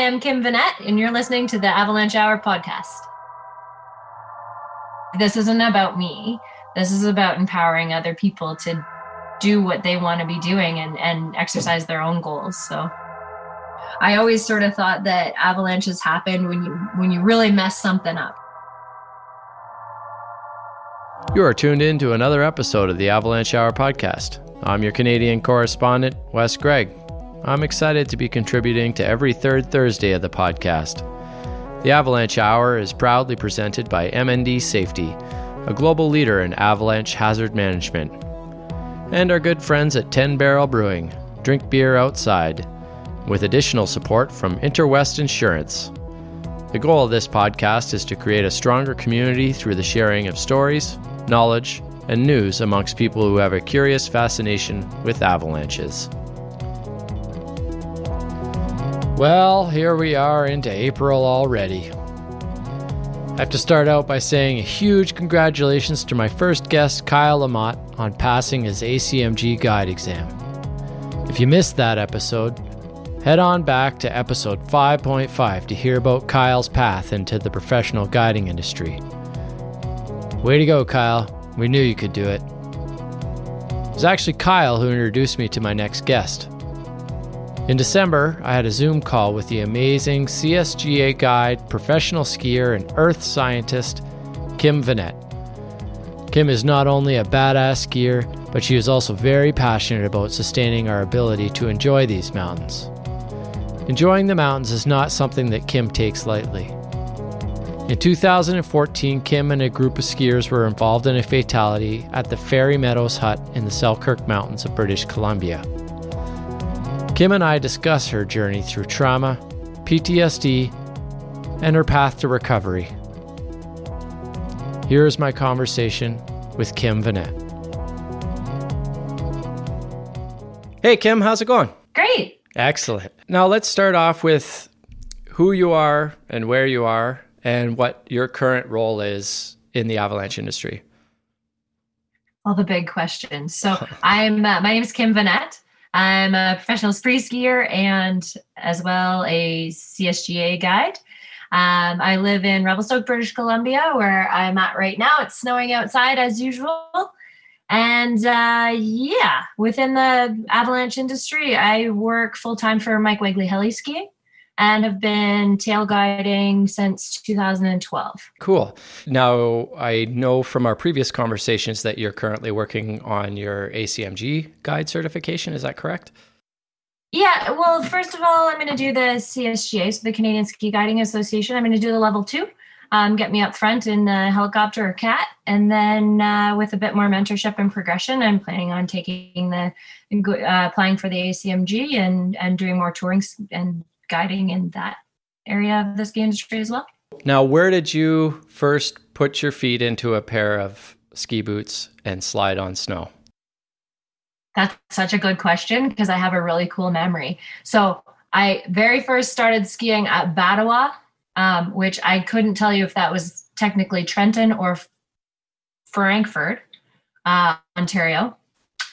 I'm Kim Vinet, and you're listening to the Avalanche Hour podcast. This isn't about me. This is about empowering other people to do what they want to be doing and, and exercise their own goals. So I always sort of thought that avalanches happen when you when you really mess something up. You are tuned in to another episode of the Avalanche Hour podcast. I'm your Canadian correspondent, Wes Gregg. I'm excited to be contributing to every third Thursday of the podcast. The Avalanche Hour is proudly presented by MND Safety, a global leader in avalanche hazard management, and our good friends at 10 Barrel Brewing, drink beer outside, with additional support from Interwest Insurance. The goal of this podcast is to create a stronger community through the sharing of stories, knowledge, and news amongst people who have a curious fascination with avalanches. Well, here we are into April already. I have to start out by saying a huge congratulations to my first guest, Kyle Lamotte, on passing his ACMG guide exam. If you missed that episode, head on back to episode 5.5 to hear about Kyle's path into the professional guiding industry. Way to go, Kyle. We knew you could do it. It was actually Kyle who introduced me to my next guest. In December, I had a Zoom call with the amazing CSGA guide, professional skier, and earth scientist, Kim Vinet. Kim is not only a badass skier, but she is also very passionate about sustaining our ability to enjoy these mountains. Enjoying the mountains is not something that Kim takes lightly. In 2014, Kim and a group of skiers were involved in a fatality at the Fairy Meadows Hut in the Selkirk Mountains of British Columbia. Kim and I discuss her journey through trauma, PTSD, and her path to recovery. Here is my conversation with Kim Vinet. Hey, Kim, how's it going? Great. Excellent. Now let's start off with who you are and where you are and what your current role is in the avalanche industry. All the big questions. So I'm uh, my name is Kim Vinet. I'm a professional spree skier and as well a CSGA guide. Um, I live in Revelstoke, British Columbia, where I'm at right now. It's snowing outside as usual. And uh, yeah, within the avalanche industry, I work full time for Mike Wiegele Heli Skiing and have been tail guiding since 2012. Cool. Now, I know from our previous conversations that you're currently working on your ACMG guide certification. Is that correct? Yeah, well, first of all, I'm going to do the CSGA, so the Canadian Ski Guiding Association. I'm going to do the level two, um, get me up front in the helicopter or cat. And then uh, with a bit more mentorship and progression, I'm planning on taking the, uh, applying for the ACMG and, and doing more touring and guiding in that area of the ski industry as well. Now, where did you first put your feet into a pair of ski boots and slide on snow? That's such a good question because I have a really cool memory. So, I very first started skiing at Batawa, um, which I couldn't tell you if that was technically Trenton or Frankford, uh, Ontario.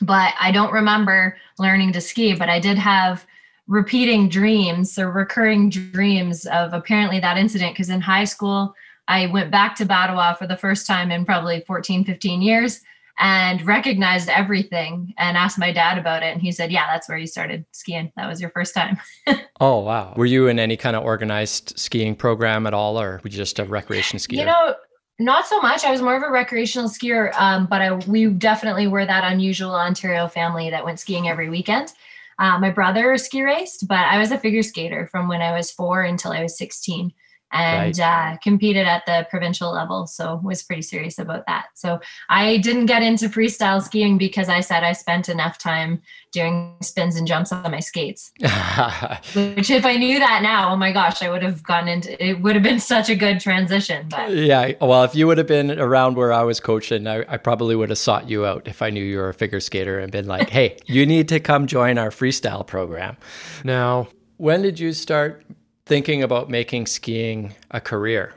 But I don't remember learning to ski, but I did have repeating dreams or recurring dreams of apparently that incident because in high school i went back to Batawa for the first time in probably 14 15 years and recognized everything and asked my dad about it and he said yeah that's where you started skiing. That was your first time. Oh wow. Were you in any kind of organized skiing program at all or were you just a recreation skier? You know not so much. I was more of a recreational skier um, but I, we definitely were that unusual ontario family that went skiing every weekend uh, my brother ski raced, but I was a figure skater from when I was four until I was 16 and right. uh, competed at the provincial level. So was pretty serious about that. So I didn't get into freestyle skiing because I said I spent enough time doing spins and jumps on my skates. Which, if I knew that now, oh my gosh, I would have gone into it. Would have been such a good transition. But yeah, well, if you would have been around where I was coaching, I, I probably would have sought you out if I knew you were a figure skater and been like, "Hey, you need to come join our freestyle program." Now, when did you start thinking about making skiing a career?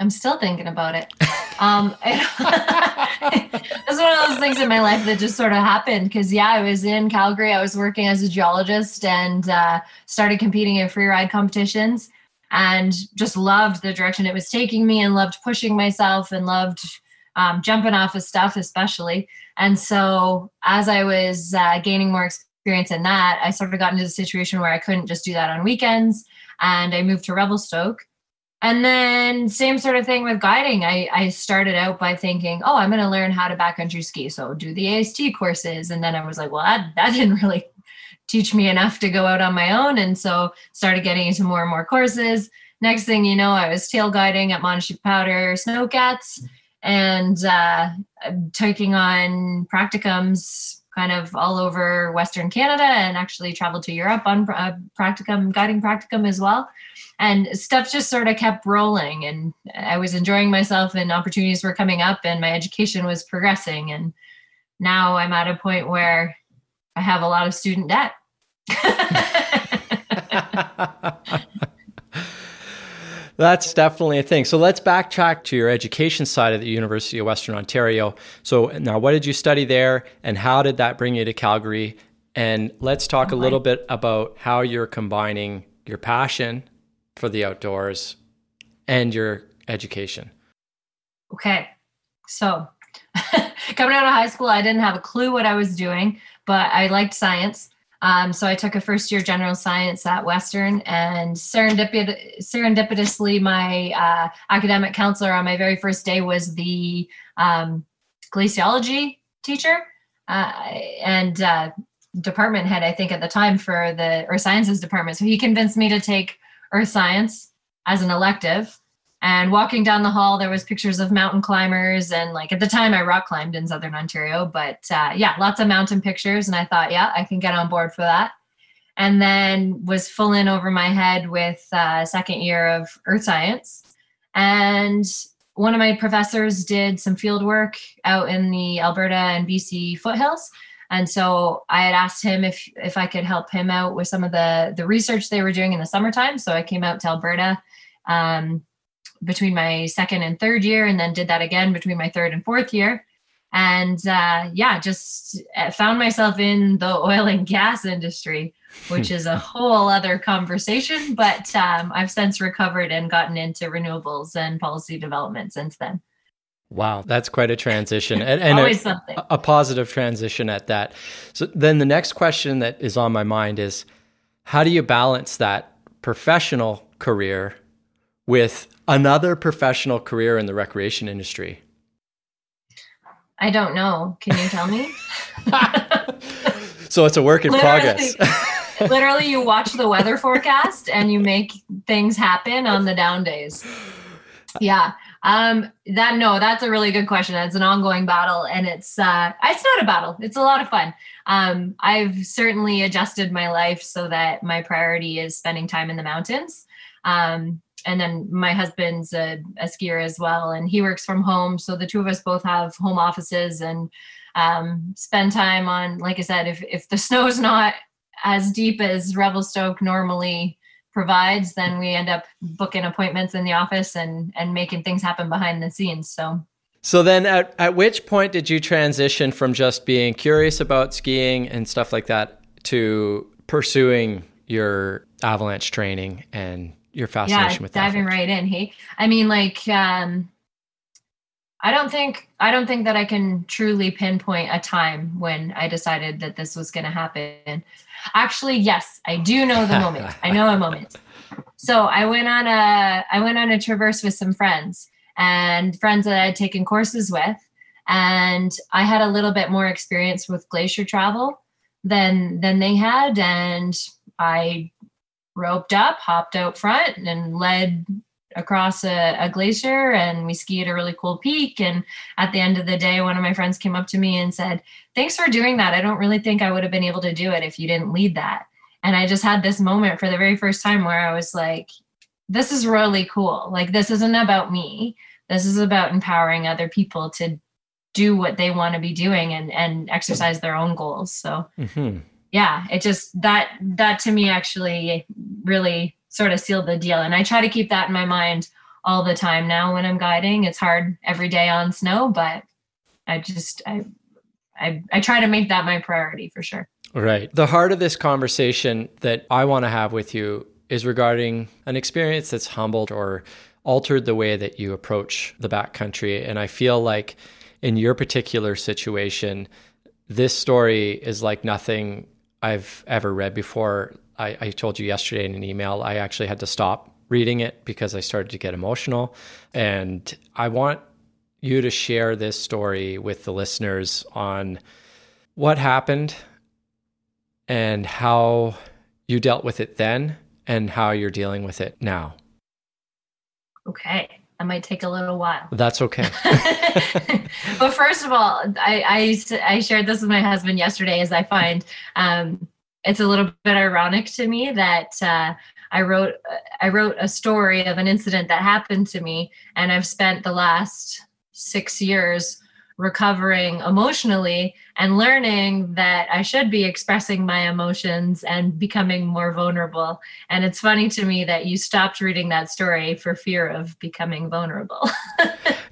I'm still thinking about it. Um, it's one of those things in my life that just sort of happened because yeah i was in calgary i was working as a geologist and uh, started competing in free ride competitions and just loved the direction it was taking me and loved pushing myself and loved um, jumping off of stuff especially and so as i was uh, gaining more experience in that i sort of got into the situation where i couldn't just do that on weekends and i moved to revelstoke and then same sort of thing with guiding. I, I started out by thinking, oh, I'm going to learn how to backcountry ski. So do the AST courses. And then I was like, well, that, that didn't really teach me enough to go out on my own. And so started getting into more and more courses. Next thing you know, I was tail guiding at Monashee Powder Snowcats and uh, taking on practicums kind of all over Western Canada and actually traveled to Europe on uh, practicum, guiding practicum as well. And stuff just sort of kept rolling and i was enjoying myself and opportunities were coming up and my education was progressing. And now i'm at a point where i have a lot of student debt That's definitely a thing. So let's backtrack to your education side of the University of Western Ontario. So now, what did you study there, and how did that bring you to Calgary? And let's talk oh a little bit about how you're combining your passion for the outdoors and your education? Okay. So, coming out of high school, I didn't have a clue what I was doing, but I liked science. Um, so I took a first year general science at Western, and serendipit- serendipitously, my uh, academic counselor on my very first day was the um, glaciology teacher uh, and uh, department head, I think, at the time for the earth sciences department. So he convinced me to take earth science as an elective and walking down the hall there was pictures of mountain climbers and like at the time i rock climbed in southern ontario but uh, yeah lots of mountain pictures. And i thought yeah i can get on board for that. And then was full in over my head with uh, second year of earth science. And one of my professors did some field work out in the alberta and bc foothills. And so I had asked him if if I could help him out with some of the the research they were doing in the summertime. So I came out to Alberta um, between my second and third year, and then did that again between my third and fourth year. And uh, yeah, just uh, found myself in the oil and gas industry, which is a whole other conversation. But um, I've since recovered and gotten into renewables and policy development since then. Wow, that's quite a transition and, and a, a, positive transition at that. So then the next question that is on my mind is how do you balance that professional career with another professional career in the recreation industry? I don't know. Can you tell me? so it's a work in literally, progress. literally, you watch the weather forecast and you make things happen on the down days. Yeah. Um, that no, that's a really good question. It's an ongoing battle, and it's uh, it's not a battle. It's a lot of fun. Um, I've certainly adjusted my life so that my priority is spending time in the mountains. Um, and then my husband's a, a, skier as well, and he works from home. So the two of us both have home offices and um, spend time on. Like I said, if if the snow's not as deep as Revelstoke normally provides, then we end up booking appointments in the office and and making things happen behind the scenes. So so then at, at which point did you transition from just being curious about skiing and stuff like that to pursuing your avalanche training and your fascination yeah, with diving right in. Hey, I mean, like, um, I don't think I don't think that I can truly pinpoint a time when I decided that this was going to happen. Actually, yes, I do know the moment. I know a moment. So I went on a I went on a traverse with some friends and friends that I had taken courses with, and I had a little bit more experience with glacier travel than than they had, and I roped up, hopped out front, and led across a, a, glacier and we skied a really cool peak. And at the end of the day one of my friends came up to me and said thanks for doing that. I don't really think i would have been able to do it if you didn't lead that. And i just had this moment for the very first time where i was like this is really cool. Like this isn't about me. This is about empowering other people to do what they want to be doing and and exercise their own goals. So mm-hmm. Yeah it just that that to me actually really sort of sealed the deal. And I try to keep that in my mind all the time now when I'm guiding. It's hard every day on snow, but I just I I, I try to make that my priority for sure. Right. The heart of this conversation that I want to have with you is regarding an experience that's humbled or altered the way that you approach the backcountry. And I feel like in your particular situation, this story is like nothing I've ever read before. I, I, told you yesterday in an email, I actually had to stop reading it because I started to get emotional. And I want you to share this story with the listeners on what happened and how you dealt with it then and how you're dealing with it now. Okay. That might take a little while. That's okay. but first of all, I, I, I shared this with my husband yesterday as I find um, it's a little bit ironic to me that uh, I wrote I wrote a story of an incident that happened to me, and I've spent the last six years recovering emotionally and learning that I should be expressing my emotions and becoming more vulnerable. And it's funny to me that you stopped reading that story for fear of becoming vulnerable.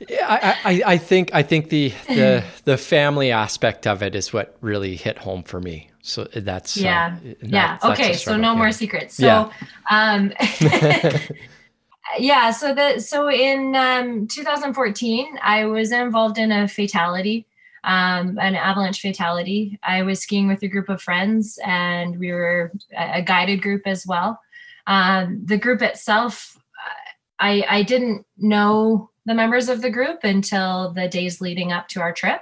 yeah, I, I, I, think I think the, the the family aspect of it is what really hit home for me. So that's yeah, uh, yeah. okay, so no yeah. more secrets. So yeah. um yeah so the so in um, 2014 i was involved in a fatality um, an avalanche fatality. I was skiing with a group of friends and we were a guided group as well. Um, the group itself I, I didn't know the members of the group until the days leading up to our trip.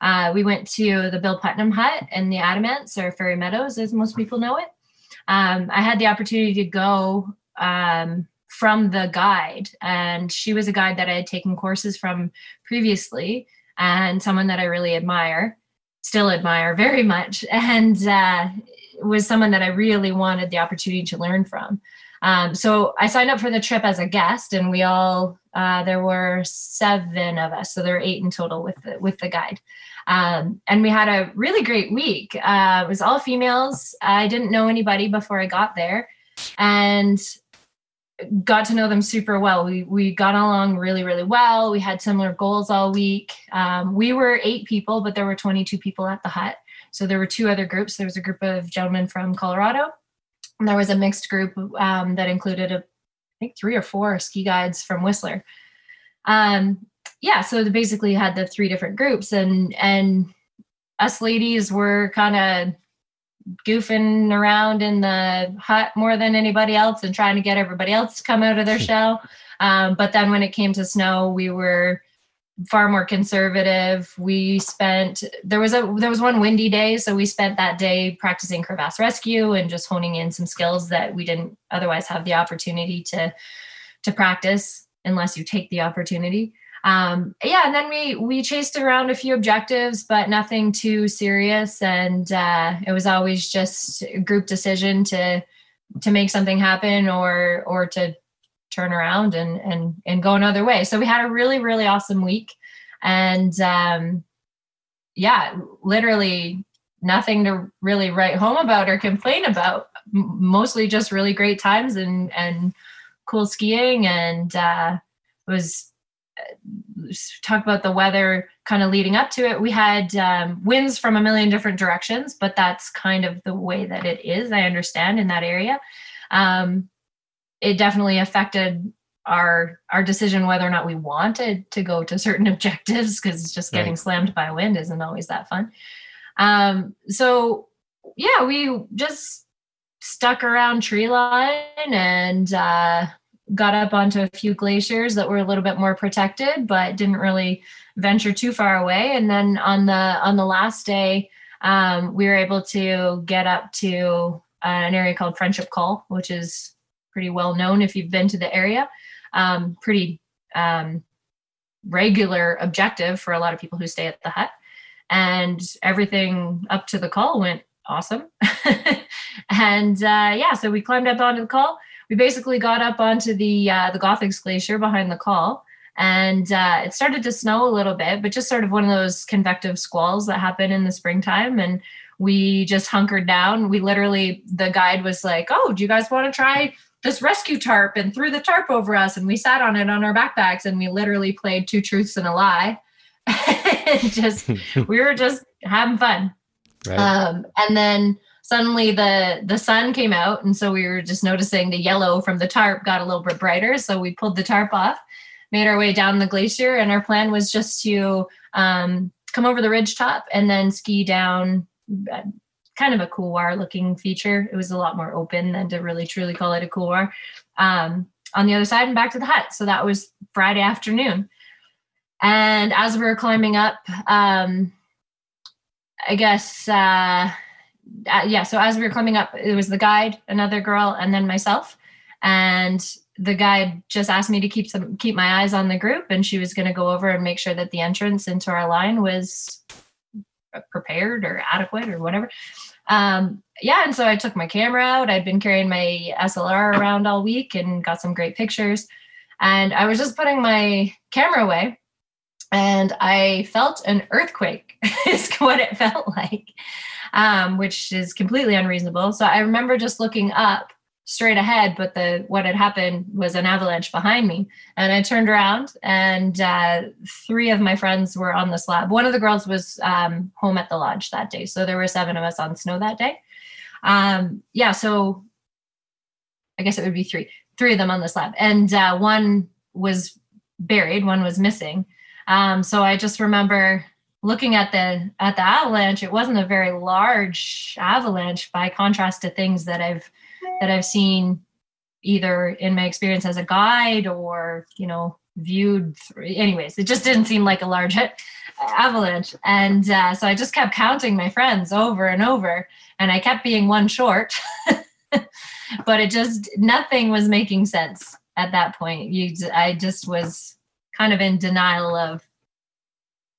Uh, we went to the bill putnam hut in the adamants or fairy meadows as most people know it. Um, i had the opportunity to go um, from the guide. And she was a guide that I had taken courses from previously and someone that I really admire, still admire very much, and uh, was someone that I really wanted the opportunity to learn from. Um, so I signed up for the trip as a guest, and we all uh, there were seven of us, so there were eight in total with the, with the guide. Um, and we had a really great week. Uh, it was all females. I didn't know anybody before I got there, and got to know them super well. We we got along really really well. We had similar goals all week. Um, we were eight people, but there were 22 people at the hut. So there were two other groups. There was a group of gentlemen from Colorado, and there was a mixed group um, that included a, I think three or four ski guides from Whistler. Um, yeah, so they basically had the three different groups, and and us ladies were kind of goofing around in the hut more than anybody else and trying to get everybody else to come out of their shell. Um, but then when it came to snow, we were far more conservative. We spent there was a there was one windy day, so we spent that day practicing crevasse rescue and just honing in some skills that we didn't otherwise have the opportunity to to practice unless you take the opportunity um, yeah, and then we we chased around a few objectives, but nothing too serious. And uh, it was always just a group decision to to make something happen or or to turn around and and and go another way. So we had a really really awesome week, and um, yeah, literally nothing to really write home about or complain about. Mostly just really great times and and cool skiing and uh, was talk about the weather kind of leading up to it. We had um, winds from a million different directions but that's kind of the way that it is i understand in that area. Um, it definitely affected our our decision whether or not we wanted to go to certain objectives because just getting right. slammed by wind isn't always that fun. Um, so yeah we just stuck around tree line and uh, got up onto a few glaciers that were a little bit more protected, but didn't really venture too far away. And then on the on the last day, um, we were able to get up to uh, an area called Friendship Col, which is pretty well known if you've been to the area. Um, pretty um, regular objective for a lot of people who stay at the hut. And everything up to the col went awesome. and uh, yeah, so we climbed up onto the col we basically got up onto the uh, the Gothics Glacier behind the col, and uh, it started to snow a little bit, but just sort of one of those convective squalls that happen in the springtime. And we just hunkered down. We literally, the guide was like, "Oh, do you guys want to try this rescue tarp?" and threw the tarp over us, and we sat on it on our backpacks, and we literally played two truths and a lie and just we were just having fun. Right. Um, and then suddenly the the sun came out, and so we were just noticing the yellow from the tarp got a little bit brighter. So we pulled the tarp off, made our way down the glacier, and our plan was just to um, come over the ridge top and then ski down. Uh, kind of a couloir looking feature. It was a lot more open than to really truly call it a couloir. Um, on the other side and back to the hut. So that was Friday afternoon. And as we were climbing up, um, I guess, uh, uh, yeah, so as we were climbing up, it was the guide, another girl, and then myself. And the guide just asked me to keep some keep my eyes on the group, and she was going to go over and make sure that the entrance into our line was prepared or adequate or whatever. Um, yeah, and so I took my camera out. I'd been carrying my SLR around all week and got some great pictures. And I was just putting my camera away and I felt an earthquake, is what it felt like, um, which is completely unreasonable. So I remember just looking up straight ahead, but the what had happened was an avalanche behind me. And I turned around, and uh, three of my friends were on the slab. One of the girls was um, home at the lodge that day, so there were seven of us on snow that day. Um, yeah, so I guess it would be three, three of them on the slab, and uh, one was buried, one was missing. Um, so I just remember looking at the at the avalanche. It wasn't a very large avalanche by contrast to things that I've that I've seen either in my experience as a guide or you know viewed through, anyways it just didn't seem like a large avalanche. And uh, so i just kept counting my friends over and over and i kept being one short. But it just nothing was making sense at that point. You i just was kind of in denial of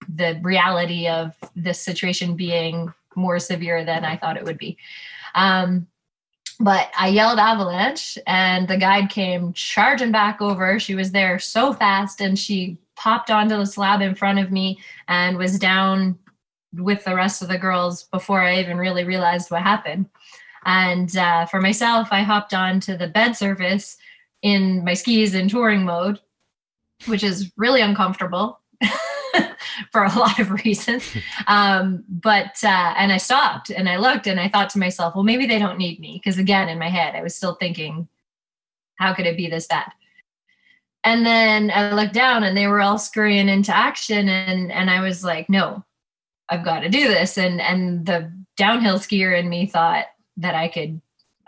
the reality of this situation being more severe than i thought it would be um, but I yelled avalanche and the guide came charging back over. She was there so fast and she popped onto the slab in front of me and was down with the rest of the girls before I even really realized what happened. And uh, for myself, I hopped onto the bed surface in my skis in touring mode, which is really uncomfortable. for a lot of reasons. Um, but uh, and I stopped and I looked and I thought to myself, well, maybe they don't need me because again, in my head, I was still thinking, how could it be this bad? And then I looked down and they were all scurrying into action, and and I was like, no, I've got to do this. And and the downhill skier in me thought that I could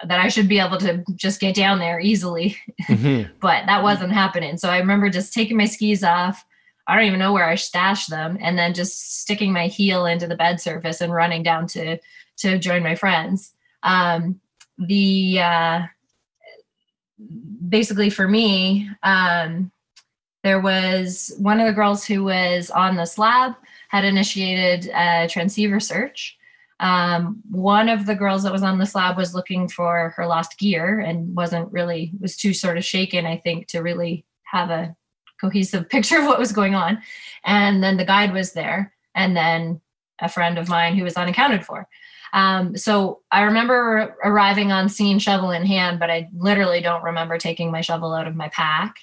that I should be able to just get down there easily. Mm-hmm. but that wasn't happening. So I remember just taking my skis off, I don't even know where I stashed them, and then just sticking my heel into the bed surface and running down to to join my friends. Um, the uh, basically for me, um, there was one of the girls who was on the slab had initiated a transceiver search. Um, one of the girls that was on the slab was looking for her lost gear and wasn't really was too sort of shaken, I think, to really have a cohesive picture of what was going on. And then the guide was there, and then a friend of mine who was unaccounted for. Um, so I remember arriving on scene, shovel in hand, but I literally don't remember taking my shovel out of my pack.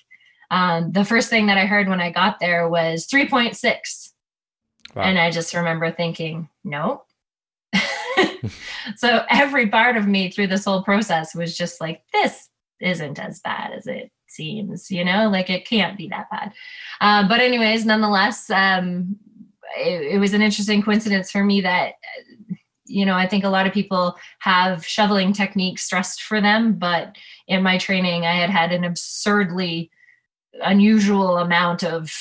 Um, the first thing that I heard when I got there was 3.6. Wow. And I just remember thinking, no. so every part of me through this whole process was just like, this isn't as bad as it seems, you know, like it can't be that bad. Uh, but, anyways, nonetheless, um, it, it was an interesting coincidence for me that you know, I think a lot of people have shoveling techniques stressed for them, but in my training, I had had an absurdly unusual amount of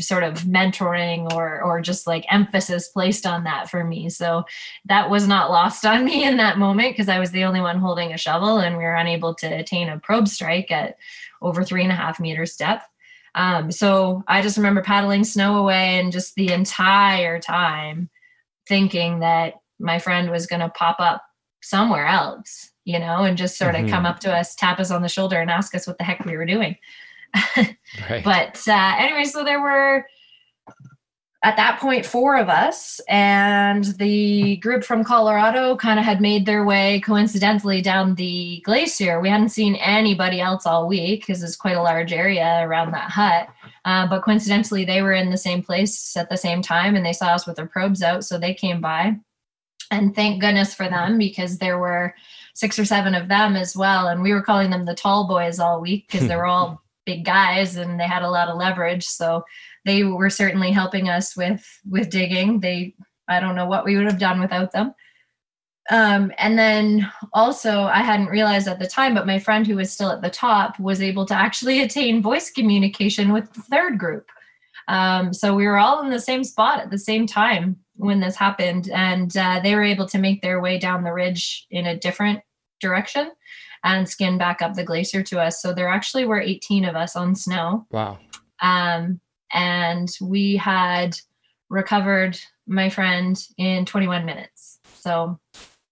sort of mentoring or or just like emphasis placed on that for me. So that was not lost on me in that moment because i was the only one holding a shovel and we were unable to attain a probe strike at over three and a half meters depth. Um, so i just remember paddling snow away and just the entire time thinking that my friend was going to pop up somewhere else you know and just sort of mm-hmm. come up to us tap us on the shoulder and ask us what the heck we were doing right. But uh, anyway, so there were at that point, four of us, and the group from Colorado kind of had made their way coincidentally down the glacier. We hadn't seen anybody else all week because it's quite a large area around that hut. Uh, but coincidentally, they were in the same place at the same time and they saw us with their probes out. So they came by. And thank goodness for them because there were six or seven of them as well. And we were calling them the tall boys all week because they were all big guys and they had a lot of leverage. So they were certainly helping us with with digging. They I don't know what we would have done without them. Um, and then also, I hadn't realized at the time, but my friend who was still at the top was able to actually attain voice communication with the third group. Um, so we were all in the same spot at the same time when this happened, and uh, they were able to make their way down the ridge in a different direction and skin back up the glacier to us. So there actually were 18 of us on snow. Wow. Um, and we had recovered my friend in 21 minutes. So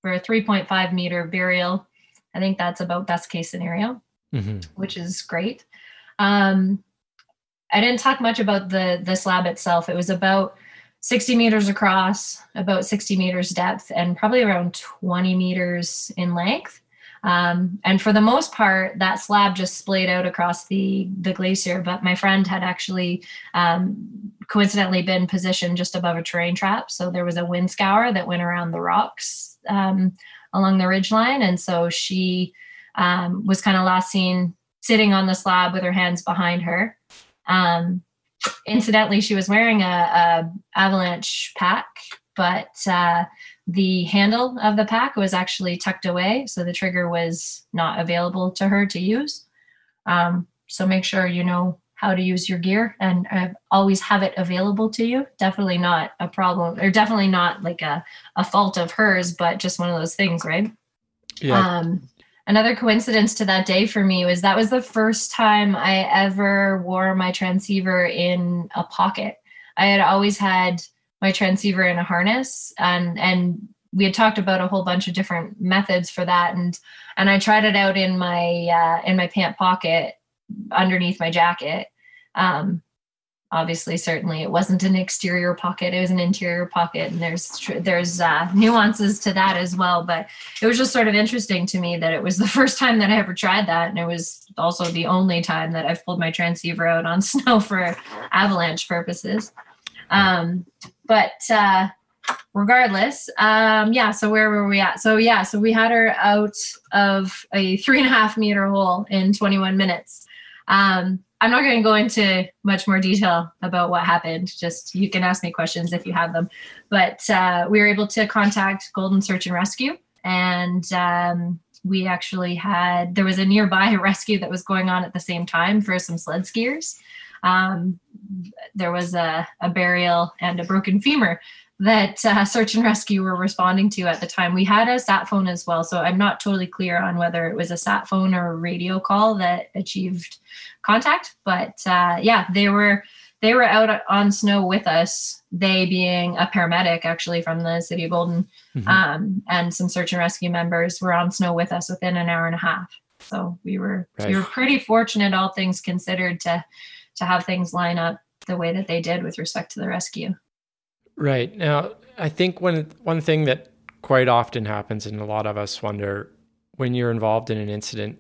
for a 3.5 meter burial, I think that's about best case scenario, mm-hmm. which is great. Um, I didn't talk much about the the slab itself. It was about 60 meters across, about 60 meters depth, and probably around 20 meters in length. Um, and for the most part, that slab just splayed out across the the glacier. But my friend had actually um, coincidentally been positioned just above a terrain trap, so there was a wind scour that went around the rocks um, along the ridge line, and so she um, was kind of last seen sitting on the slab with her hands behind her. Um, incidentally, she was wearing a, a avalanche pack, but uh, the handle of the pack was actually tucked away, so the trigger was not available to her to use. Um, so make sure you know how to use your gear and uh, always have it available to you. Definitely not a problem, or definitely not like a, a fault of hers, but just one of those things, right? Yeah. Um, another coincidence to that day for me was that was the first time I ever wore my transceiver in a pocket. I had always had my transceiver in a harness and and we had talked about a whole bunch of different methods for that and and i tried it out in my uh, in my pant pocket underneath my jacket. Um, obviously certainly it wasn't an exterior pocket it was an interior pocket and there's there's uh, nuances to that as well but it was just sort of interesting to me that it was the first time that i ever tried that and it was also the only time that i've pulled my transceiver out on snow for avalanche purposes um, but uh, regardless, um, yeah. So where were we at? So yeah, so we had her out of a three and a half meter hole in 21 minutes. Um, I'm not going to go into much more detail about what happened. Just you can ask me questions if you have them. But uh, we were able to contact Golden Search and Rescue, and um, we actually had there was a nearby rescue that was going on at the same time for some sled skiers um, there was a, a, burial and a broken femur that uh, search and rescue were responding to at the time. We had a sat phone as well, so I'm not totally clear on whether it was a sat phone or a radio call that achieved contact. But uh, yeah, they were they were out on snow with us. They being a paramedic actually from the city of Golden, mm-hmm. um, and some search and rescue members were on snow with us within an hour and a half. So we were right. we were pretty fortunate, all things considered, to to have things line up the way that they did with respect to the rescue. Right. Now, I think one one thing that quite often happens and a lot of us wonder when you're involved in an incident,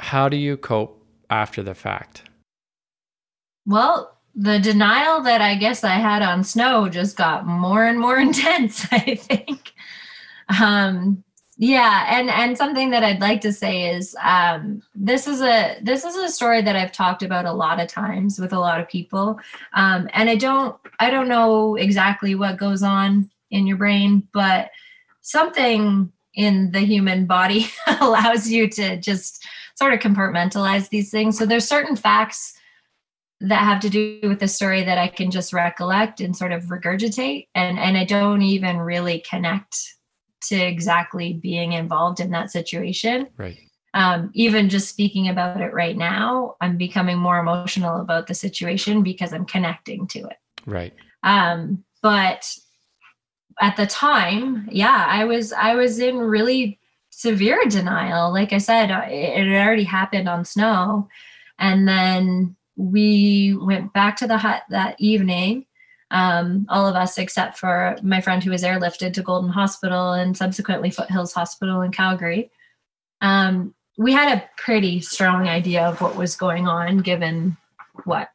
how do you cope after the fact? Well, the denial that I guess I had on snow just got more and more intense, I think. Um, yeah and and something that i'd like to say is um, this is a this is a story that i've talked about a lot of times with a lot of people. Um, and i don't i don't know exactly what goes on in your brain but something in the human body allows you to just sort of compartmentalize these things. So there's certain facts that have to do with the story that i can just recollect and sort of regurgitate. And and i don't even really connect to exactly being involved in that situation. Right. Um, even just speaking about it right now, I'm becoming more emotional about the situation because I'm connecting to it. Right. Um, but at the time, yeah, I was I was in really severe denial. Like I said, it had already happened on snow, and then we went back to the hut that evening um, all of us except for my friend who was airlifted to Golden Hospital and subsequently Foothills Hospital in Calgary. Um, we had a pretty strong idea of what was going on given what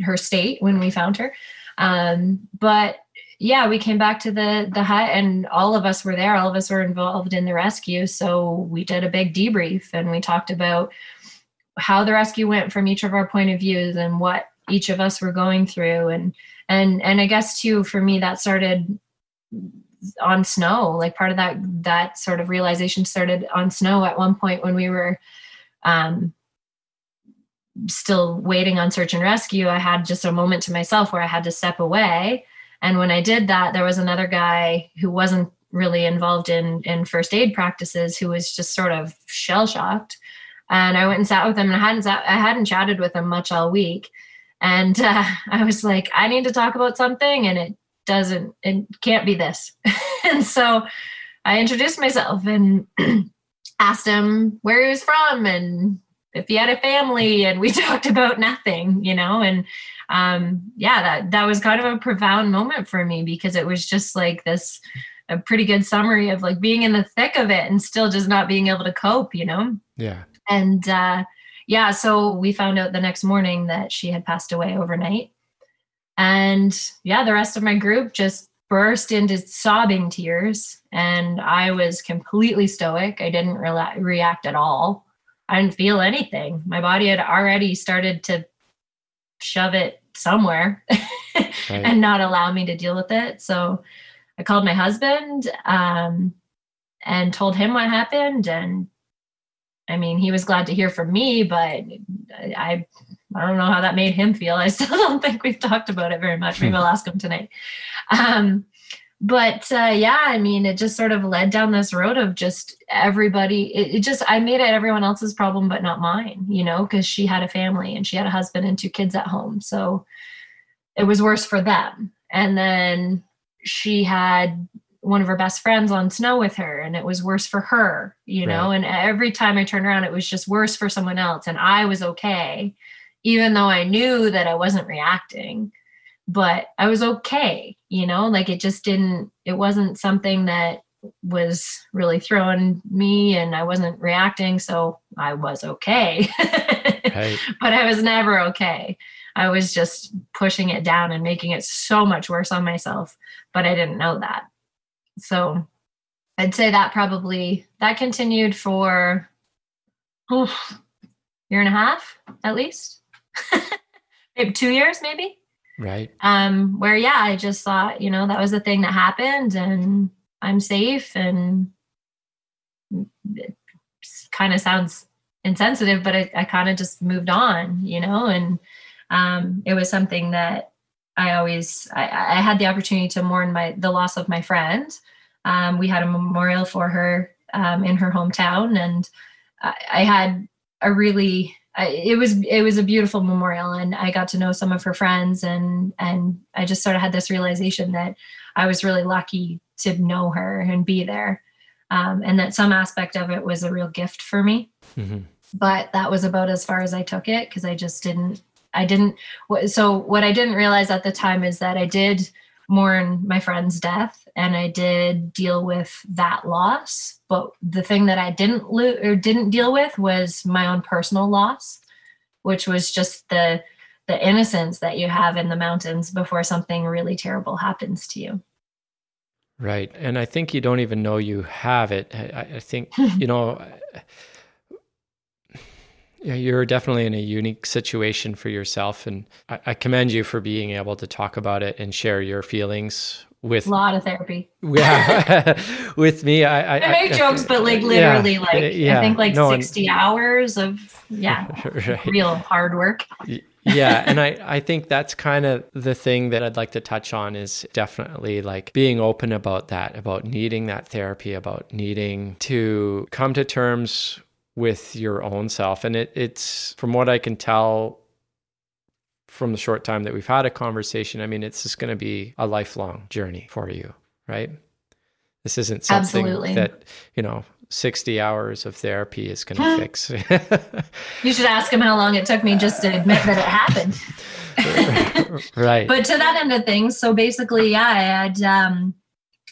her state when we found her. Um, but yeah, we came back to the the hut and all of us were there. All of us were involved in the rescue. So we did a big debrief and we talked about how the rescue went from each of our point of views and what each of us were going through and and and I guess too for me that started on snow like part of that that sort of realization started on snow at one point when we were um still waiting on search and rescue. I had just a moment to myself where i had to step away. And when i did that there was another guy who wasn't really involved in in first aid practices who was just sort of shell shocked. And i went and sat with him and i hadn't sat, i hadn't chatted with him much all week and uh, i was like i need to talk about something and it doesn't it can't be this. And so i introduced myself and asked him where he was from and if he had a family and we talked about nothing you know? And um yeah that that was kind of a profound moment for me because it was just like this a pretty good summary of like being in the thick of it and still just not being able to cope you know? Yeah. And uh yeah so we found out the next morning that she had passed away overnight and yeah the rest of my group just burst into sobbing tears and i was completely stoic i didn't re- react at all I didn't feel anything. My body had already started to shove it somewhere right. and not allow me to deal with it. So I called my husband um, and told him what happened. And I mean, he was glad to hear from me, but I, I don't know how that made him feel. I still don't think we've talked about it very much. Maybe I'll ask him tonight. Um, but uh, yeah, I mean, it just sort of led down this road of just everybody. It, it just I made it everyone else's problem, but not mine. You know, because she had a family and she had a husband and two kids at home, so it was worse for them. And then she had one of her best friends on snow with her and it was worse for her you know right. and every time i turned around it was just worse for someone else and i was okay even though i knew that i wasn't reacting but I was okay, you know, like it just didn't, it wasn't something that was really throwing me and I wasn't reacting. So I was okay. right. But I was never okay. I was just pushing it down and making it so much worse on myself, but I didn't know that. So I'd say that probably that continued for oof, year and a half at least. maybe two years, maybe. Right. Um, where yeah, I just thought, you know, that was the thing that happened and I'm safe and it kind of sounds insensitive, but I, I kind of just moved on, you know, and um, it was something that I always I, I, had the opportunity to mourn my the loss of my friend. Um, we had a memorial for her um, in her hometown, and I, I had a really I, it was it was a beautiful memorial and i got to know some of her friends and and i just sort of had this realization that i was really lucky to know her and be there um, and that some aspect of it was a real gift for me mm-hmm. but that was about as far as i took it because i just didn't i didn't so what i didn't realize at the time is that i did mourn my friend's death and I did deal with that loss. But the thing that I didn't lo- or didn't deal with was my own personal loss, which was just the the innocence that you have in the mountains before something really terrible happens to you. Right. And I think you don't even know you have it. I, I think, you know, yeah, you're definitely in a unique situation for yourself. And I, I, commend you for being able to talk about it and share your feelings with a lot of therapy. Yeah. with me, I, I, I make I, jokes, but like literally, yeah, like yeah, I think like no, 60 hours of, yeah, right. real hard work. yeah and i i think that's kind of the thing that i'd like to touch on is definitely like being open about that about needing that therapy about needing to come to terms with your own self. And it, it's from what I can tell from the short time that we've had a conversation, I mean, it's just going to be a lifelong journey for you, right? This isn't something Absolutely. that, you know, 60 hours of therapy is going to fix. you should ask him how long it took me just to admit that it happened. right. But to that end of things, so basically, yeah, I had um,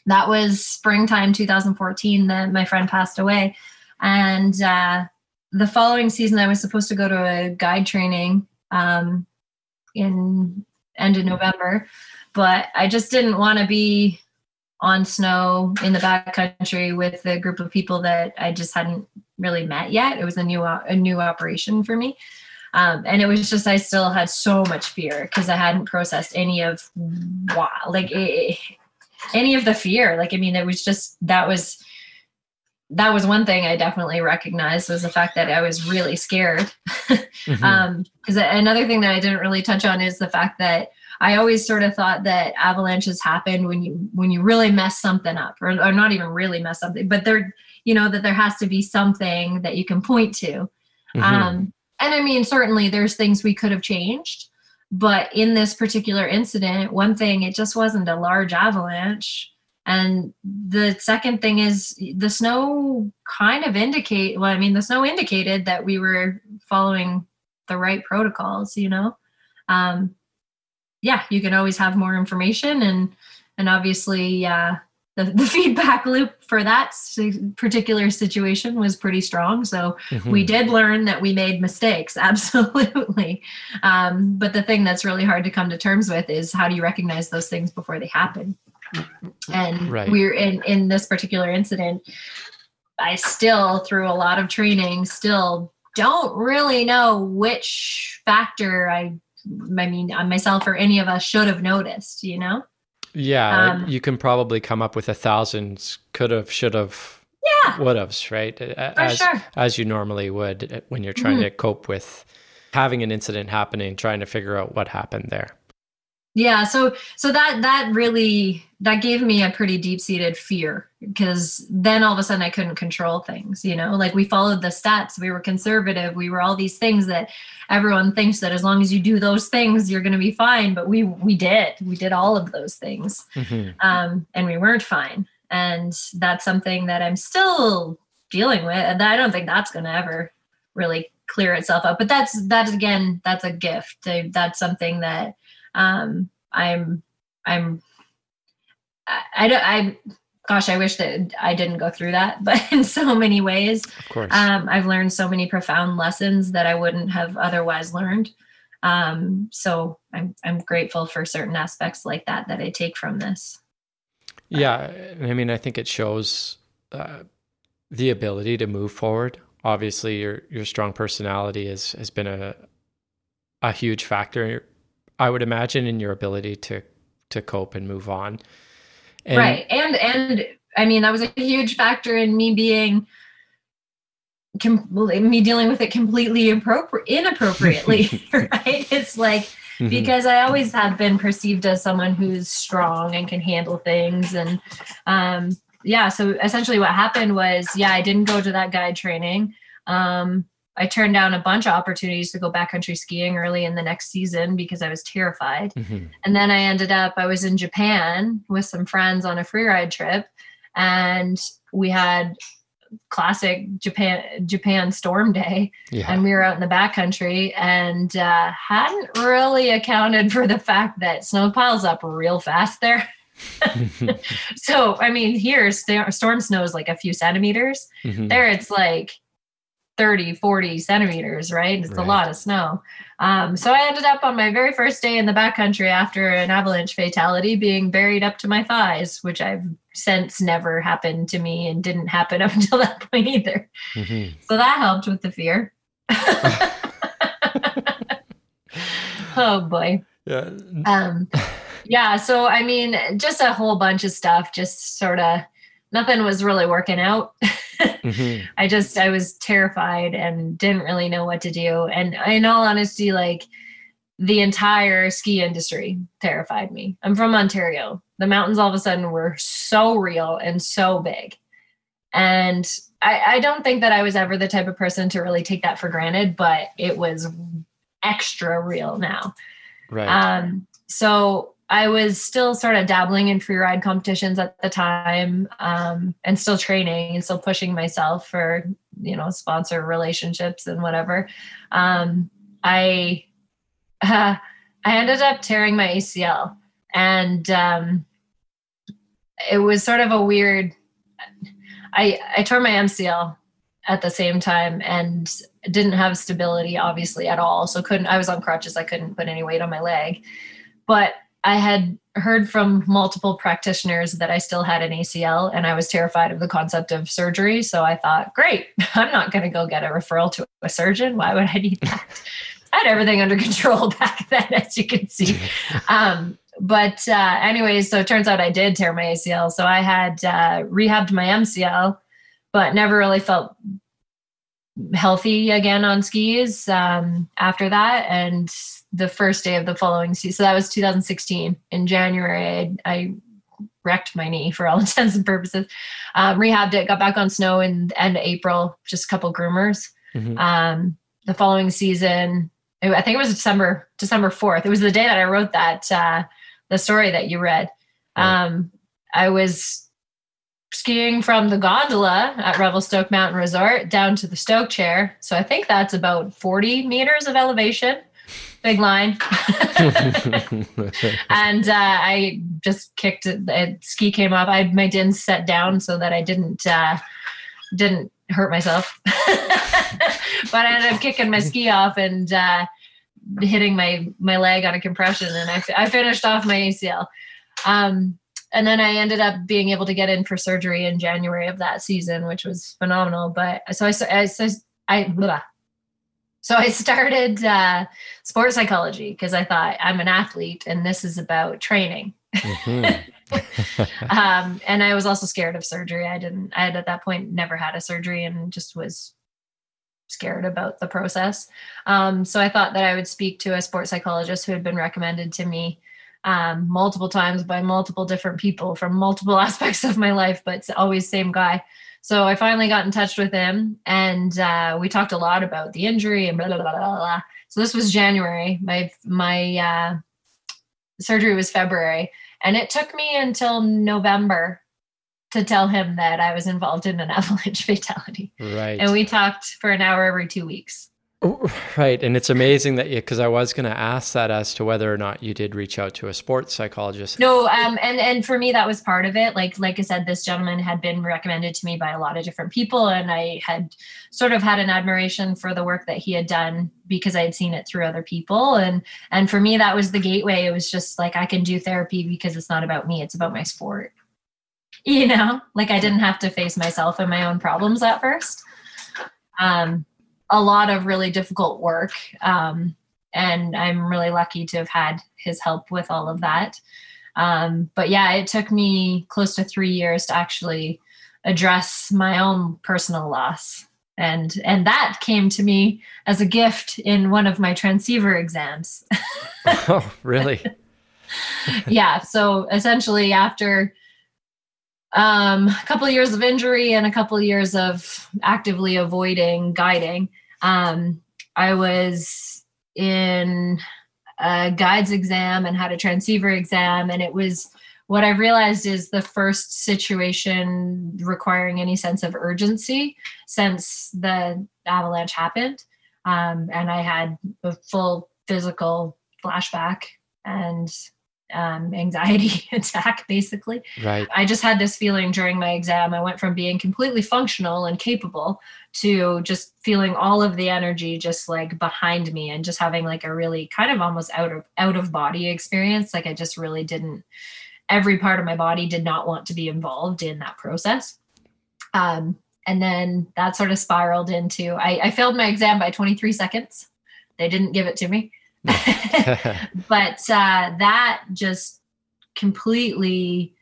that was springtime 2014 that my friend passed away, and uh, the following season I was supposed to go to a guide training um, in end of November, but I just didn't want to be on snow in the backcountry with a group of people that I just hadn't really met yet. It was a new a new operation for me. Um, and it was just I still had so much fear because I hadn't processed any of wow, like it, any of the fear. Like I mean, it was just that was that was one thing I definitely recognized was the fact that I was really scared. mm-hmm. um, because another thing that I didn't really touch on is the fact that I always sort of thought that avalanches happened when you when you really mess something up, or, or not even really mess something, but there, you know, that there has to be something that you can point to. Mm-hmm. Um, and I mean, certainly there's things we could have changed, but in this particular incident, one thing it just wasn't a large avalanche. And the second thing is the snow kind of indicate well, I mean, the snow indicated that we were following the right protocols, you know. Um, yeah, you can always have more information and and obviously uh, the, the feedback loop for that particular situation was pretty strong. So mm-hmm. we did learn that we made mistakes, absolutely. Um, but the thing that's really hard to come to terms with is how do you recognize those things before they happen? And right. we're in in this particular incident. I still, through a lot of training, still don't really know which factor I I mean, uh, myself or any of us should have noticed, you know? Yeah, um, you can probably come up with a thousand could have, should have, yeah, would have's, right? As, sure. as you normally would uh, when you're trying mm-hmm. to cope with having an incident happening, trying to figure out what happened there yeah so so that that really that gave me a pretty deep-seated fear because then all of a sudden i couldn't control things you know? Like we followed the stats we were conservative we were all these things that everyone thinks that as long as you do those things you're going to be fine but we we did we did all of those things mm-hmm. um, and we weren't fine. And that's something that i'm still dealing with and i don't think that's going to ever really clear itself up but that's that again that's a gift. That's something that um, I'm I'm I, don't I gosh I wish that I didn't go through that, but in so many ways, of course, um, I've learned so many profound lessons that I wouldn't have otherwise learned. Um, so I'm I'm grateful for certain aspects like that that I take from this. Yeah, I mean, I think it shows uh, the ability to move forward. Obviously, your your strong personality has has been a a huge factor I would imagine in your ability to to cope and move on. And, right. And and I mean that was a huge factor in me being com- me dealing with it completely impropri- inappropriately, right? It's like mm-hmm. because I always have been perceived as someone who's strong and can handle things and um yeah, so essentially what happened was yeah, I didn't go to that guide training. Um I turned down a bunch of opportunities to go backcountry skiing early in the next season because I was terrified. Mm-hmm. And then I ended up, I was in Japan with some friends on a freeride trip, and we had classic Japan Japan storm day, yeah. and we were out in the backcountry and uh, hadn't really accounted for the fact that snow piles up real fast there. so I mean, here storm snow is like a few centimeters. Mm-hmm. There, it's like 30, 40 centimeters, right? It's right. a lot of snow. Um, so I ended up on my very first day in the backcountry after an avalanche fatality being buried up to my thighs, which I've since never happened to me and didn't happen up until that point either. Mm-hmm. So that helped with the fear. oh boy. Yeah. Um, yeah. So, I mean, just a whole bunch of stuff, just sort of nothing was really working out. mm-hmm. I just I was terrified and didn't really know what to do. And in all honesty, like the entire ski industry terrified me. I'm from Ontario. The mountains all of a sudden were so real and so big. And I, I don't think that I was ever the type of person to really take that for granted, but it was extra real now. Right. Um, so I was still sort of dabbling in free ride competitions at the time um, and still training and still pushing myself for, you know, sponsor relationships and whatever. Um, I, uh, I ended up tearing my ACL, and um, it was sort of a weird. I I tore my MCL at the same time and didn't have stability obviously at all so couldn't i was on crutches i couldn't put any weight on my leg but i had heard from multiple practitioners that i still had an acl and i was terrified of the concept of surgery. So i thought great i'm not going to go get a referral to a surgeon. Why would i need that? I had everything under control back then as you can see. Um, but uh, anyways so it turns out i did tear my acl so i had uh, rehabbed my mcl but never really felt healthy again on skis um, after that. And the first day of the following season, so that was 2016. In January, I, I wrecked my knee for all intents and purposes. Um, rehabbed it, got back on snow in end of April, just a couple groomers. Mm-hmm. Um, the following season, I think it was December December 4th. It was the day that I wrote that uh, the story that you read. Right. Um, I was skiing from the gondola at Revelstoke Mountain Resort down to the Stoke chair. So I think that's about 40 meters of elevation. Big line. and uh, I just kicked it. The ski came off. I had my DINs set down so that I didn't uh, didn't hurt myself. but I ended up kicking my ski off and uh, hitting my my leg on a compression, and I, I finished off my ACL. Um, and then I ended up being able to get in for surgery in January of that season, which was phenomenal. But so I, I, so I, blah. So I started uh, sports psychology because I thought I'm an athlete and this is about training. Mm-hmm. um, and I was also scared of surgery. I didn't, I had at that point never had a surgery and just was scared about the process. Um, so I thought that I would speak to a sports psychologist who had been recommended to me um, multiple times by multiple different people from multiple aspects of my life, but always same guy. So I finally got in touch with him, and uh, we talked a lot about the injury and blah blah blah blah. blah. So this was January. My my uh, surgery was February, and it took me until November to tell him that I was involved in an avalanche fatality. Right. And we talked for an hour every two weeks. Right. And it's amazing that you, because I was going to ask that as to whether or not you did reach out to a sports psychologist. No. Um, and, and for me, that was part of it. Like, like I said, this gentleman had been recommended to me by a lot of different people. And I had sort of had an admiration for the work that he had done because I had seen it through other people. And, and for me, that was the gateway. It was just like, I can do therapy because it's not about me. It's about my sport. You know, like I didn't have to face myself and my own problems at first. Um, a lot of really difficult work. Um, and I'm really lucky to have had his help with all of that. Um, but yeah, it took me close to three years to actually address my own personal loss. And, and that came to me as a gift in one of my transceiver exams. oh, really? yeah. So essentially, after um, a couple of years of injury and a couple of years of actively avoiding guiding, um, I was in a guides exam and had a transceiver exam, and it was what I realized is the first situation requiring any sense of urgency since the avalanche happened. Um, and I had a full physical flashback and um, anxiety attack, basically. Right. I just had this feeling during my exam. I went from being completely functional and capable to just feeling all of the energy just like behind me and just having like a really kind of almost out of out of body experience. Like I just really didn't. Every part of my body did not want to be involved in that process. Um, and then that sort of spiraled into I, I failed my exam by 23 seconds. They didn't give it to me but uh, that just completely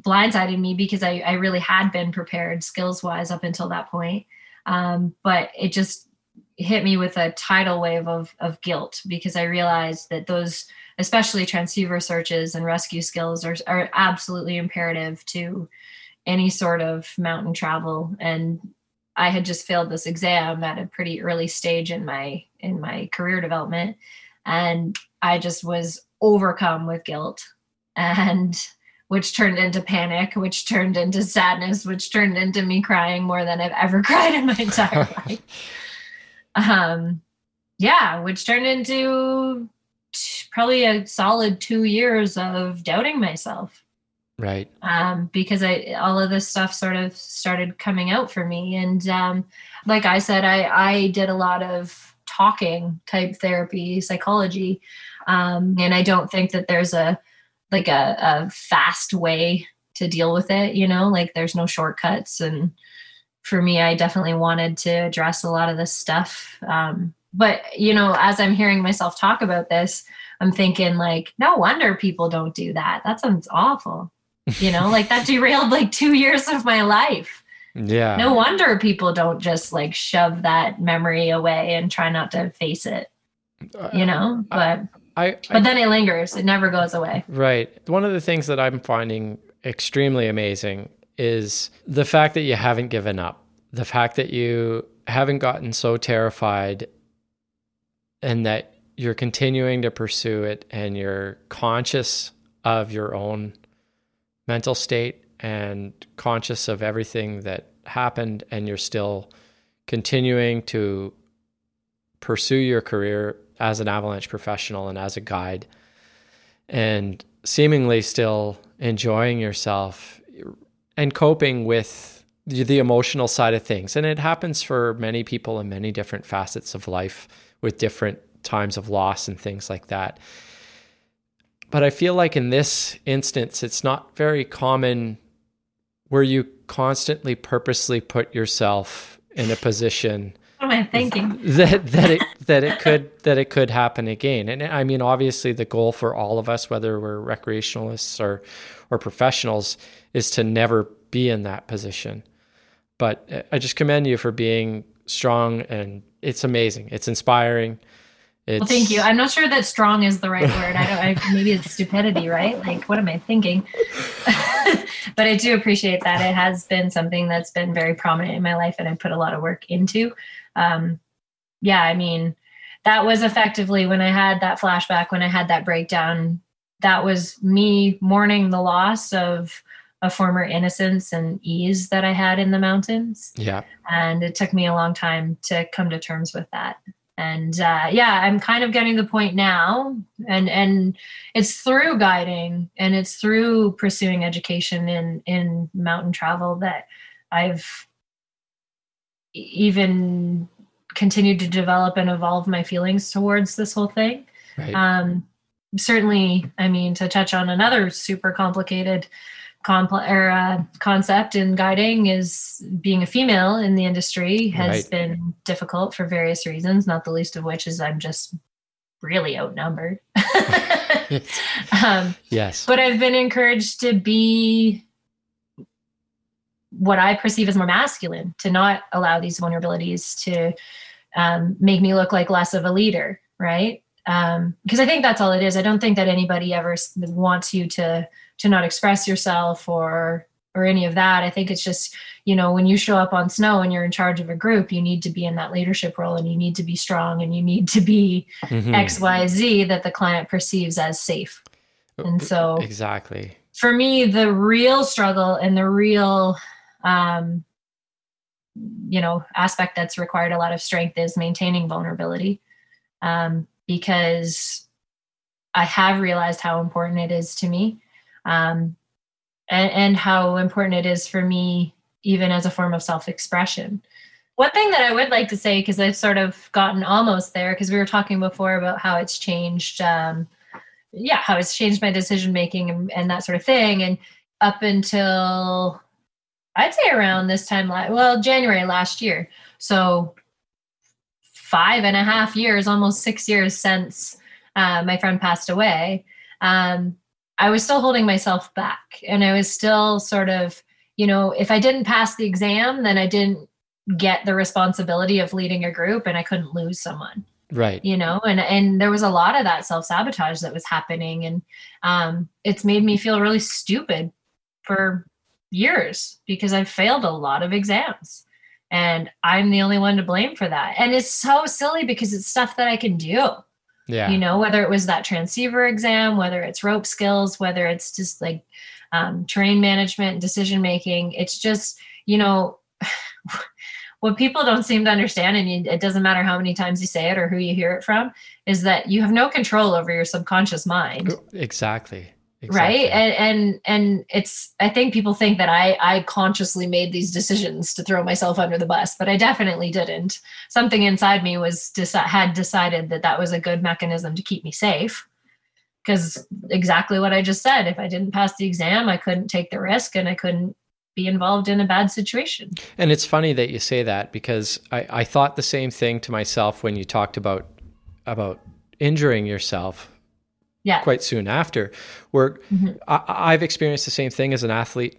blindsided me because I, I really had been prepared skills wise up until that point. Um, but it just hit me with a tidal wave of, of guilt because I realized that those, especially transceiver searches and rescue skills, are, are absolutely imperative to any sort of mountain travel. And I had just failed this exam at a pretty early stage in my in my career development and I just was overcome with guilt and which turned into panic, which turned into sadness, which turned into me crying more than I've ever cried in my entire life. Um yeah, which turned into probably a solid two years of doubting myself right um, because I all of this stuff sort of started coming out for me. And um, like I said, I I did a lot of talking type therapy, psychology, um, and I don't think that there's a like a, a fast way to deal with it. You know, like there's no shortcuts. And for me, I definitely wanted to address a lot of this stuff. Um, but you know, as I'm hearing myself talk about this, I'm thinking like, no wonder people don't do that. That sounds awful you know like that derailed like two years of my life. Yeah. No wonder people don't just like shove that memory away and try not to face it uh, you know? But I, I but then it lingers. It never goes away. Right. One of the things that i'm finding extremely amazing is the fact that you haven't given up. The fact that you haven't gotten so terrified and that you're continuing to pursue it and you're conscious of your own mental state and conscious of everything that happened and you're still continuing to pursue your career as an avalanche professional and as a guide and seemingly still enjoying yourself and coping with the emotional side of things. And it happens for many people in many different facets of life with different times of loss and things like that but I feel like in this instance, it's not very common where you constantly purposely put yourself in a position what am I thinking? that that it that it could that it could happen again. And I mean, obviously, the goal for all of us, whether we're recreationalists or or professionals, is to never be in that position. But uh, I just commend you for being strong, and it's amazing. It's inspiring. It's, well, thank you. I'm not sure that strong is the right word. I don't. I, maybe it's stupidity, right? Like, what am I thinking? but I do appreciate that. It has been something that's been very prominent in my life, and I put a lot of work into. Um, yeah, I mean, that was effectively when I had that flashback, when I had that breakdown. That was me mourning the loss of a former innocence and ease that I had in the mountains. Yeah, and it took me a long time to come to terms with that and uh, yeah i'm kind of getting the point now and and it's through guiding and it's through pursuing education in in mountain travel that i've even continued to develop and evolve my feelings towards this whole thing right. um certainly i mean to touch on another super complicated compl- or, uh, concept in guiding is being a female in the industry has right. been difficult for various reasons, not the least of which is I'm just really outnumbered. um, yes. But I've been encouraged to be what I perceive as more masculine, to not allow these vulnerabilities to um, make me look like less of a leader, right? Because um, I think that's all it is. I don't think that anybody ever wants you to to not express yourself or or any of that. I think it's just, you know, when you show up on snow and you're in charge of a group, you need to be in that leadership role and you need to be strong and you need to be mm-hmm. XYZ that the client perceives as safe. And so Exactly. For me, the real struggle and the real um you know, aspect that's required a lot of strength is maintaining vulnerability. Um because I have realized how important it is to me um, and, and how important it is for me, even as a form of self expression. One thing that I would like to say, because I've sort of gotten almost there, because we were talking before about how it's changed, um, yeah, how it's changed my decision making and, and, that sort of thing. And up until I'd say around this time, well, January last year. So five and a half years, almost six years since uh, my friend passed away. Um, I was still holding myself back and I was still sort of, you know, if I didn't pass the exam, then I didn't get the responsibility of leading a group and I couldn't lose someone. Right. You know, and and there was a lot of that self-sabotage that was happening and um it's made me feel really stupid for years because I've failed a lot of exams and I'm the only one to blame for that. And it's so silly because it's stuff that I can do. Yeah. You know, whether it was that transceiver exam, whether it's rope skills, whether it's just like um, terrain management, decision making, it's just, you know, what people don't seem to understand, and you, it doesn't matter how many times you say it or who you hear it from, is that you have no control over your subconscious mind. Exactly. Exactly. right? And and and it's i think people think that i i consciously made these decisions to throw myself under the bus but i definitely didn't. Something inside me was deci- had decided that that was a good mechanism to keep me safe because exactly what i just said if i didn't pass the exam i couldn't take the risk and i couldn't be involved in a bad situation. And it's funny that you say that because i i thought the same thing to myself when you talked about about injuring yourself yeah. quite soon after. Where mm-hmm. I, have experienced the same thing as an athlete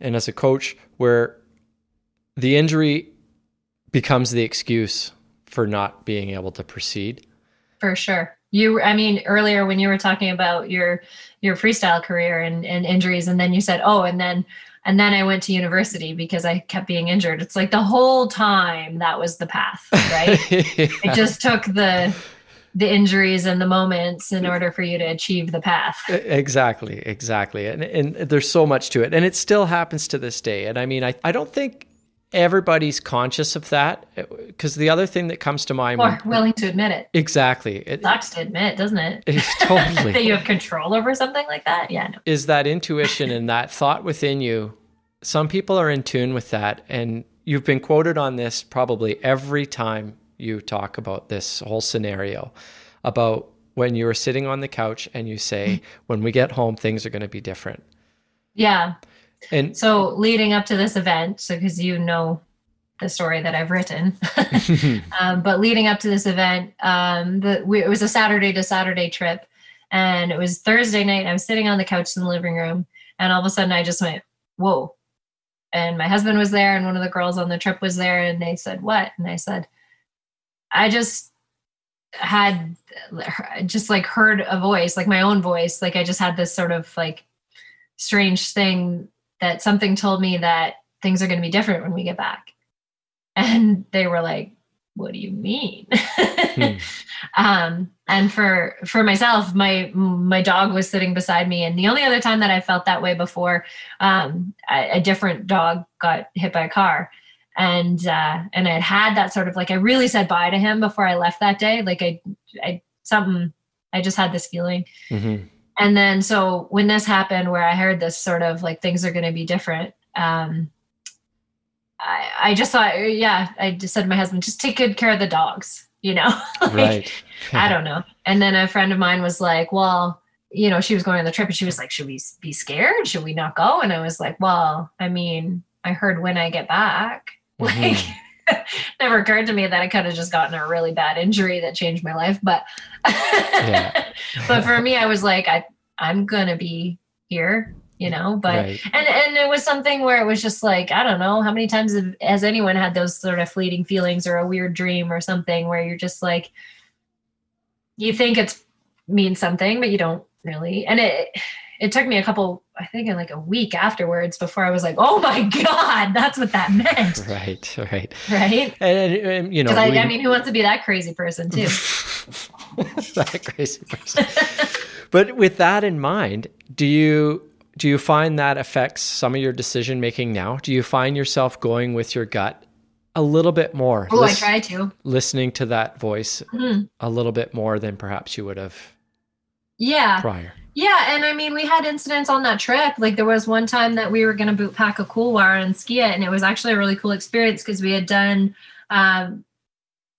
and as a coach, where the injury becomes the excuse for not being able to proceed. For sure. You, I mean, earlier when you were talking about your your freestyle career and, and injuries, and then you said, "Oh, and then and then I went to university because I kept being injured." It's like the whole time that was the path, right? yeah. It just took the the injuries and the moments in order for you to achieve the path. Exactly, exactly. And, and there's so much to it. And it still happens to this day. And I mean, I, I don't think everybody's conscious of that uh, because the other thing that comes to mind or when, willing to admit it exactly it sucks to admit doesn't it it's totally that you have control over something like that yeah no. is that intuition and that thought within you some people are in tune with that and you've been quoted on this probably every time you talk about this whole scenario about when you were sitting on the couch and you say, when we get home, things are going to be different. Yeah. And so leading up to this event, so because you know the story that I've written, um, but leading up to this event, um, the, we, it was a Saturday to Saturday trip. And it was Thursday night. I was sitting on the couch in the living room. And all of a sudden I just went, whoa. And my husband was there, and one of the girls on the trip was there. And they said, what? And I said, I just had just like heard a voice, like my own voice. Like I just had this sort of like strange thing that something told me that things are going to be different when we get back. And they were like, what do you mean? hmm. um, and for for myself, my my dog was sitting beside me, and the only other time that I felt that way before, um, a, a different dog got hit by a car, and uh, and I had had that sort of like I really said bye to him before I left that day. Like I, I something I just had this feeling. Mm-hmm. And then so when this happened, where I heard this sort of like things are going to be different, um, I, I just thought, yeah, I just said to my husband, just take good care of the dogs, you know. like, right. I don't know. And then a friend of mine was like, well, you know, she was going on the trip and she was like, should we be scared? Should we not go? And I was like, well, I mean, I heard when I get back. Like, mm-hmm. never occurred to me that I could have just gotten a really bad injury that changed my life. But, but for me, I was like, I, I'm gonna be here, you know. But right. and and it was something where it was just like, I don't know, how many times have, has anyone had those sort of fleeting feelings or a weird dream or something where you're just like, you think it's means something, but you don't really, and it it took me a couple, I think, in like a week afterwards before I was like, oh my god, that's what that meant. Right, right, right. And, and you know, I, we, I mean, who wants to be that crazy person too? that crazy person. but with that in mind, do you do you find that affects some of your decision making now? Do you find yourself going with your gut a little bit more? Oh, I try to listening to that voice mm-hmm. a little bit more than perhaps you would have. Yeah. Prior. Yeah, and I mean, we had incidents on that trip. Like there was one time that we were going to boot pack a Couloir and ski it, and it was actually a really cool experience because we had done um,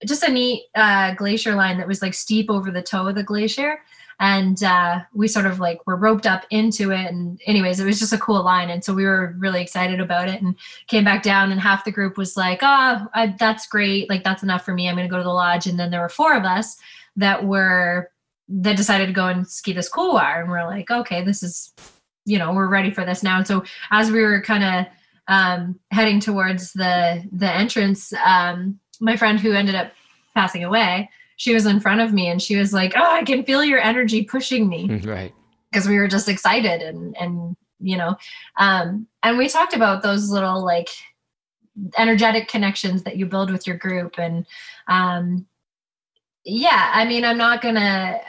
just a neat uh, glacier line that was like steep over the toe of the glacier, and uh, we sort of like were roped up into it. And anyways, it was just a cool line, and so we were really excited about it. And came back down, and half the group was like, "Oh, I, that's great! Like that's enough for me. I'm going to go to the lodge." And then there were four of us that were that decided to go and ski this Couloir and we're like okay this is you know we're ready for this now. And so as we were kind of um, heading towards the the entrance um, my friend who ended up passing away she was in front of me and she was like oh i can feel your energy pushing me. Right. Because we were just excited and and you know um, and we talked about those little like energetic connections that you build with your group and um, yeah i mean i'm not gonna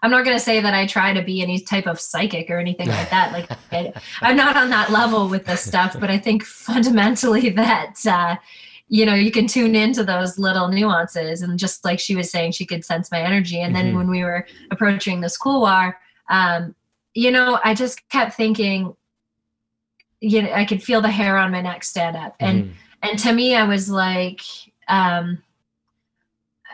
I'm not going to say that I try to be any type of psychic or anything like that. Like I, am not on that level with this stuff, but I think fundamentally that uh, you know you can tune into those little nuances and just like she was saying she could sense my energy and then Mhm. when we were approaching this couloir um you know i just kept thinking you know i could feel the hair on my neck stand up and Mhm. and to me i was like um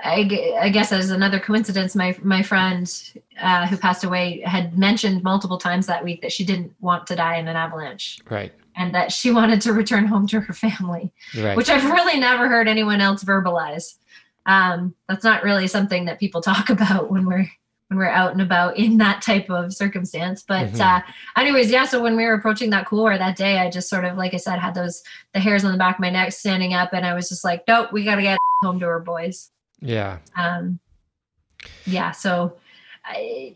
I, I guess as another coincidence my my friend uh, who passed away had mentioned multiple times that week that she didn't want to die in an avalanche right, and that she wanted to return home to her family right. which I've really never heard anyone else verbalize. Um, that's not really something that people talk about when we're when we're out and about in that type of circumstance. But Mhm. uh, anyways, yeah. So when we were approaching that couloir that day, I just sort of, like I said, had those the hairs on the back of my neck standing up, and I was just like, nope, we got to get home to our boys. Yeah, Um, yeah. So I,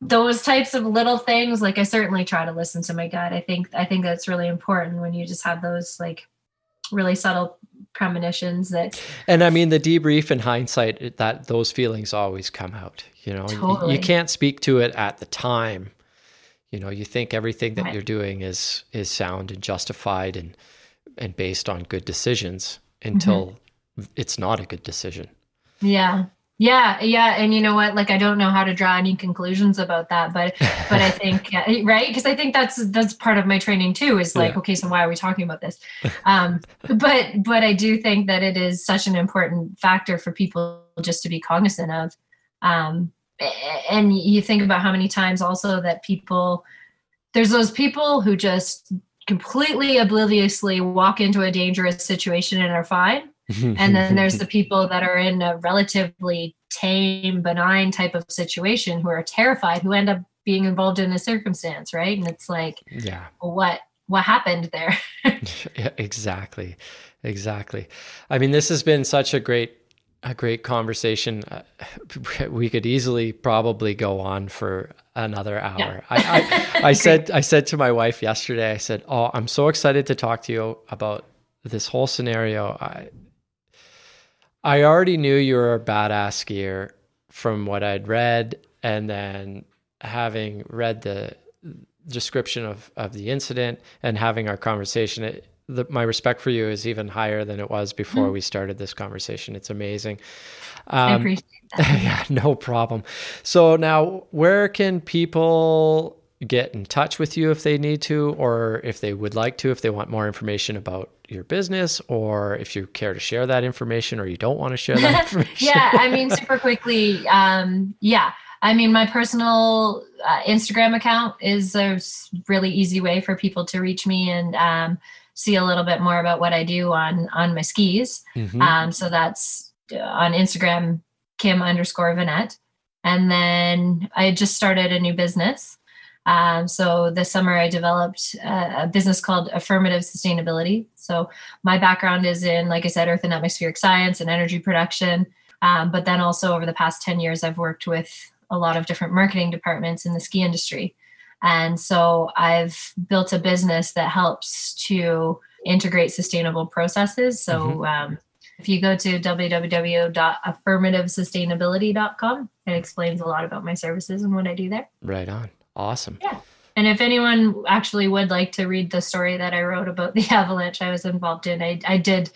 those types of little things, like I certainly try to listen to my gut. I think I think that's really important when you just have those like really subtle premonitions that and I mean the debrief in hindsight that those feelings always come out. You know, You- Totally. you, can't speak to it at the time. You know, you think everything that Right. you're doing is is sound and justified and and based on good decisions until it's not a good decision. yeah. Yeah. Yeah. And you know what? Like i don't know how to draw any conclusions about that but but i think right? Because i think that's that's part of my training too is like Yeah. okay so why are we talking about this? Um but but i do think that it is such an important factor for people just to be cognizant of. Um and you think about how many times also that people there's those people who just completely obliviously walk into a dangerous situation and are fine and then there's the people that are in a relatively tame benign type of situation who are terrified who end up being involved in a circumstance right? And it's like yeah. what what happened there? Yeah, exactly. Exactly. I mean this has been such a great a great conversation. Uh, we could easily probably go on for another hour. Yeah. I, I, I said i said to my wife yesterday i said oh i'm so excited to talk to you about this whole scenario. I i already knew you were a badass skier from what i'd read and then having read the description of, of the incident and having our conversation it, the, my respect for you is even higher than it was before Mm. we started this conversation. It's amazing. I um, appreciate that. yeah no problem. So now where can people get in touch with you if they need to or if they would like to if they want more information about your business or if you care to share that information or you don't want to share that information yeah i mean super quickly um yeah i mean my personal uh, instagram account is a really easy way for people to reach me and um, see a little bit more about what i do on on my skis Mhm. Um, so that's uh, on Instagram, Kim underscore Vinet. And then I just started a new business. Um, so this summer I developed a, a business called Affirmative Sustainability. So my background is in, like I said, earth and atmospheric science and energy production. Um, but then also over the past 10 years, I've worked with a lot of different marketing departments in the ski industry. And so I've built a business that helps to integrate sustainable processes. So um, if you go to www.affirmativesustainability.com, it explains a lot about my services and what I do there. right on awesome Yeah. And if anyone actually would like to read the story that I wrote about the avalanche I was involved in, I, I did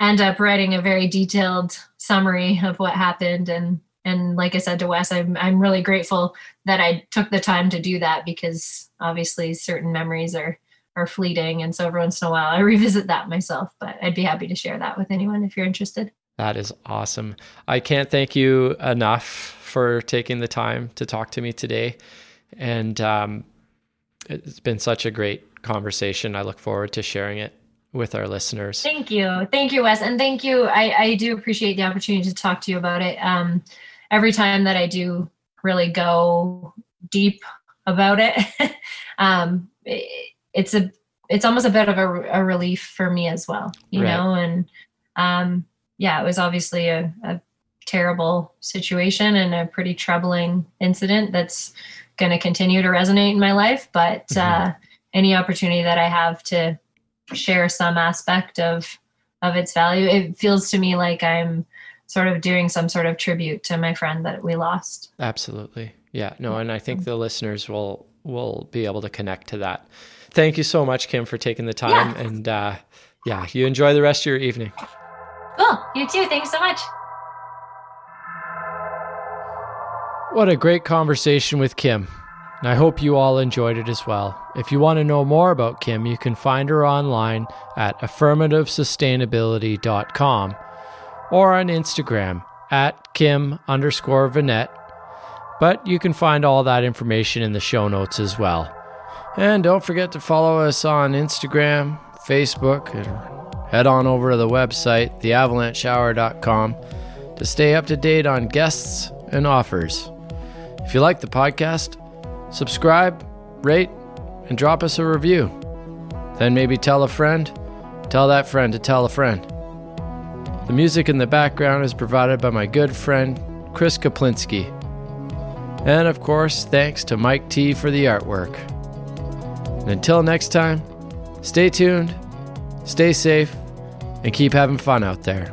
end up writing a very detailed summary of what happened. And and like I said to Wes, I'm I'm really grateful that I took the time to do that because obviously certain memories are are fleeting. And so every once in a while I revisit that myself. But I'd be happy to share that with anyone if you're interested. That is awesome. I can't thank you enough for taking the time to talk to me today. And um, it's been such a great conversation. I look forward to sharing it with our listeners. Thank you. Thank you, Wes. And thank you. I, I do appreciate the opportunity to talk to you about it. Um, every time that I do really go deep about it, um, it, it's a it's almost a bit of a, a relief for me as well, you Right. know. And um, yeah, it was obviously a, a terrible situation and a pretty troubling incident that's going to continue to resonate in my life. But Mhm. uh, any opportunity that I have to share some aspect of of its value, it feels to me like I'm sort of doing some sort of tribute to my friend that we lost. Absolutely. Yeah. No, and I think the listeners will will be able to connect to that. Thank you so much, Kim, for taking the time. And uh, yeah, you enjoy the rest of your evening. Cool. You too. Thanks so much. What a great conversation with Kim. And I hope you all enjoyed it as well. If you want to know more about Kim, you can find her online at affirmativesustainability.com or on Instagram at Kim underscore Vinet. But you can find all that information in the show notes as well. And don't forget to follow us on Instagram, Facebook, and head on over to the website, theavalanchehour.com, to stay up to date on guests and offers. If you like the podcast, subscribe, rate, and drop us a review. Then maybe tell a friend, tell that friend to tell a friend. The music in the background is provided by my good friend Chris Kaplinski. And of course, thanks to Mike T for the artwork. And until next time, stay tuned, stay safe, and keep having fun out there.